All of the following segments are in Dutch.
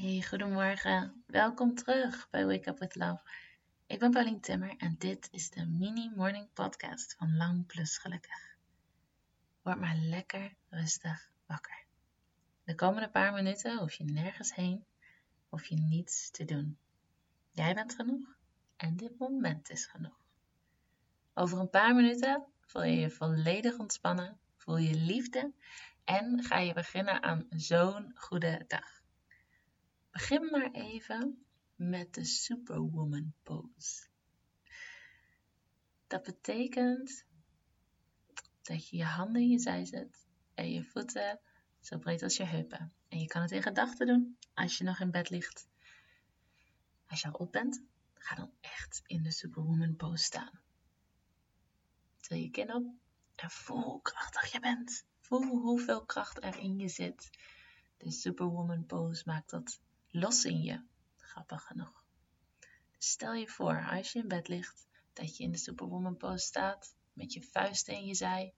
Hey, goedemorgen. Welkom terug bij Wake Up With Love. Ik ben Pauline Timmer en dit is de mini morning podcast van Lang Plus Gelukkig. Word maar lekker rustig wakker. De komende paar minuten hoef je nergens heen, hoef je niets te doen. Jij bent genoeg en dit moment is genoeg. Over een paar minuten voel je je volledig ontspannen, voel je liefde en ga je beginnen aan zo'n goede dag. Begin maar even met de Superwoman pose. Dat betekent dat je je handen in je zij zet en je voeten zo breed als je heupen. En je kan het in gedachten doen als je nog in bed ligt. Als je al op bent, ga dan echt in de Superwoman pose staan. Til je kin op en voel hoe krachtig je bent. Voel hoeveel kracht er in je zit. De Superwoman pose maakt dat los in je. Grappig genoeg. Stel je voor, als je in bed ligt, dat je in de Superwoman pose staat, met je vuisten in je zij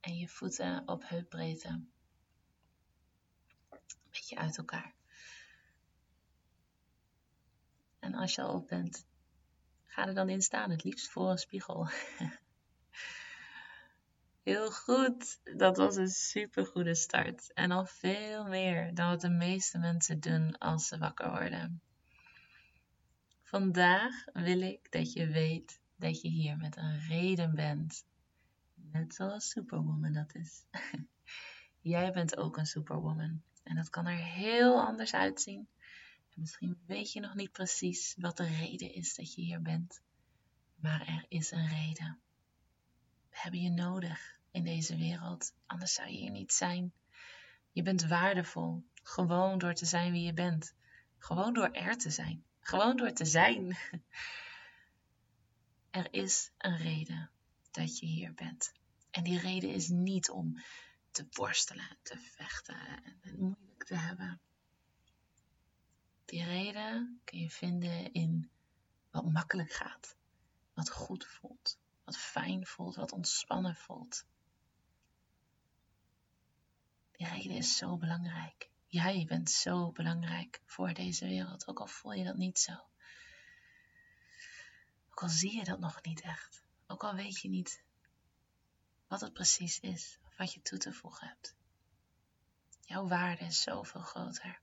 en je voeten op heupbreedte. Een beetje uit elkaar. En als je al op bent, ga er dan in staan, het liefst voor een spiegel. Heel goed. Dat was een super goede start. En al veel meer dan wat de meeste mensen doen als ze wakker worden. Vandaag wil ik dat je weet dat je hier met een reden bent. Net zoals Superwoman dat is. Jij bent ook een Superwoman. En dat kan er heel anders uitzien. En misschien weet je nog niet precies wat de reden is dat je hier bent. Maar er is een reden. We hebben je nodig in deze wereld. Anders zou je hier niet zijn. Je bent waardevol, gewoon door te zijn wie je bent. Gewoon door er te zijn. Gewoon door te zijn. Er is een reden dat je hier bent. En die reden is niet om te worstelen, te vechten en het moeilijk te hebben. Die reden kun je vinden in wat makkelijk gaat, wat goed voelt, wat fijn voelt, wat ontspannen voelt. Die reden is zo belangrijk. Jij bent zo belangrijk voor deze wereld, ook al voel je dat niet zo. Ook al zie je dat nog niet echt. Ook al weet je niet wat het precies is of wat je toe te voegen hebt. Jouw waarde is zoveel groter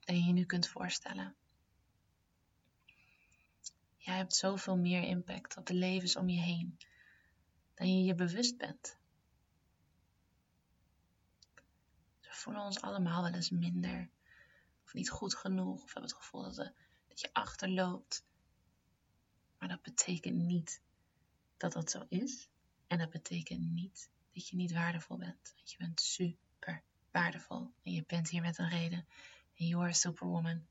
dan je je nu kunt voorstellen. Jij hebt zoveel meer impact op de levens om je heen dan je je bewust bent. Voelen ons allemaal wel eens minder. Of niet goed genoeg. Of hebben het gevoel dat, je achterloopt. Maar dat betekent niet dat dat zo is. En dat betekent niet dat je niet waardevol bent. Want je bent super waardevol. En je bent hier met een reden. En you're a superwoman.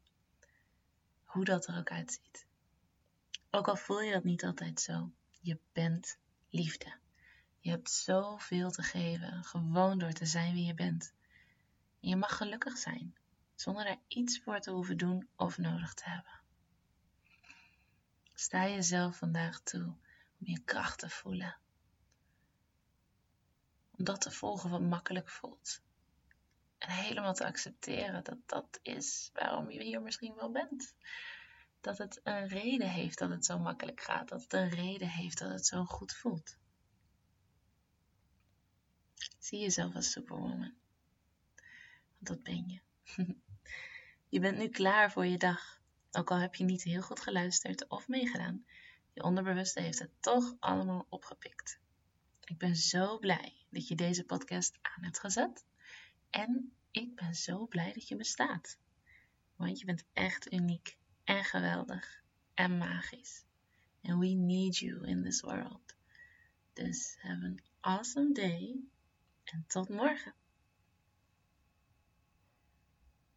Hoe dat er ook uitziet. Ook al voel je dat niet altijd zo. Je bent liefde. Je hebt zoveel te geven, gewoon door te zijn wie je bent. Je mag gelukkig zijn, zonder er iets voor te hoeven doen of nodig te hebben. Sta jezelf vandaag toe om je kracht te voelen. Om dat te volgen wat makkelijk voelt. En helemaal te accepteren dat dat is waarom je hier misschien wel bent. Dat het een reden heeft dat het zo makkelijk gaat. Dat het een reden heeft dat het zo goed voelt. Zie jezelf als superwoman dat ben je. je bent nu klaar voor je dag. Ook al heb je niet heel goed geluisterd of meegedaan. Je onderbewuste heeft het toch allemaal opgepikt. Ik ben zo blij dat je deze podcast aan hebt gezet. En ik ben zo blij dat je bestaat. Want je bent echt uniek en geweldig en magisch. And we need you in this world. Dus have an awesome day en tot morgen.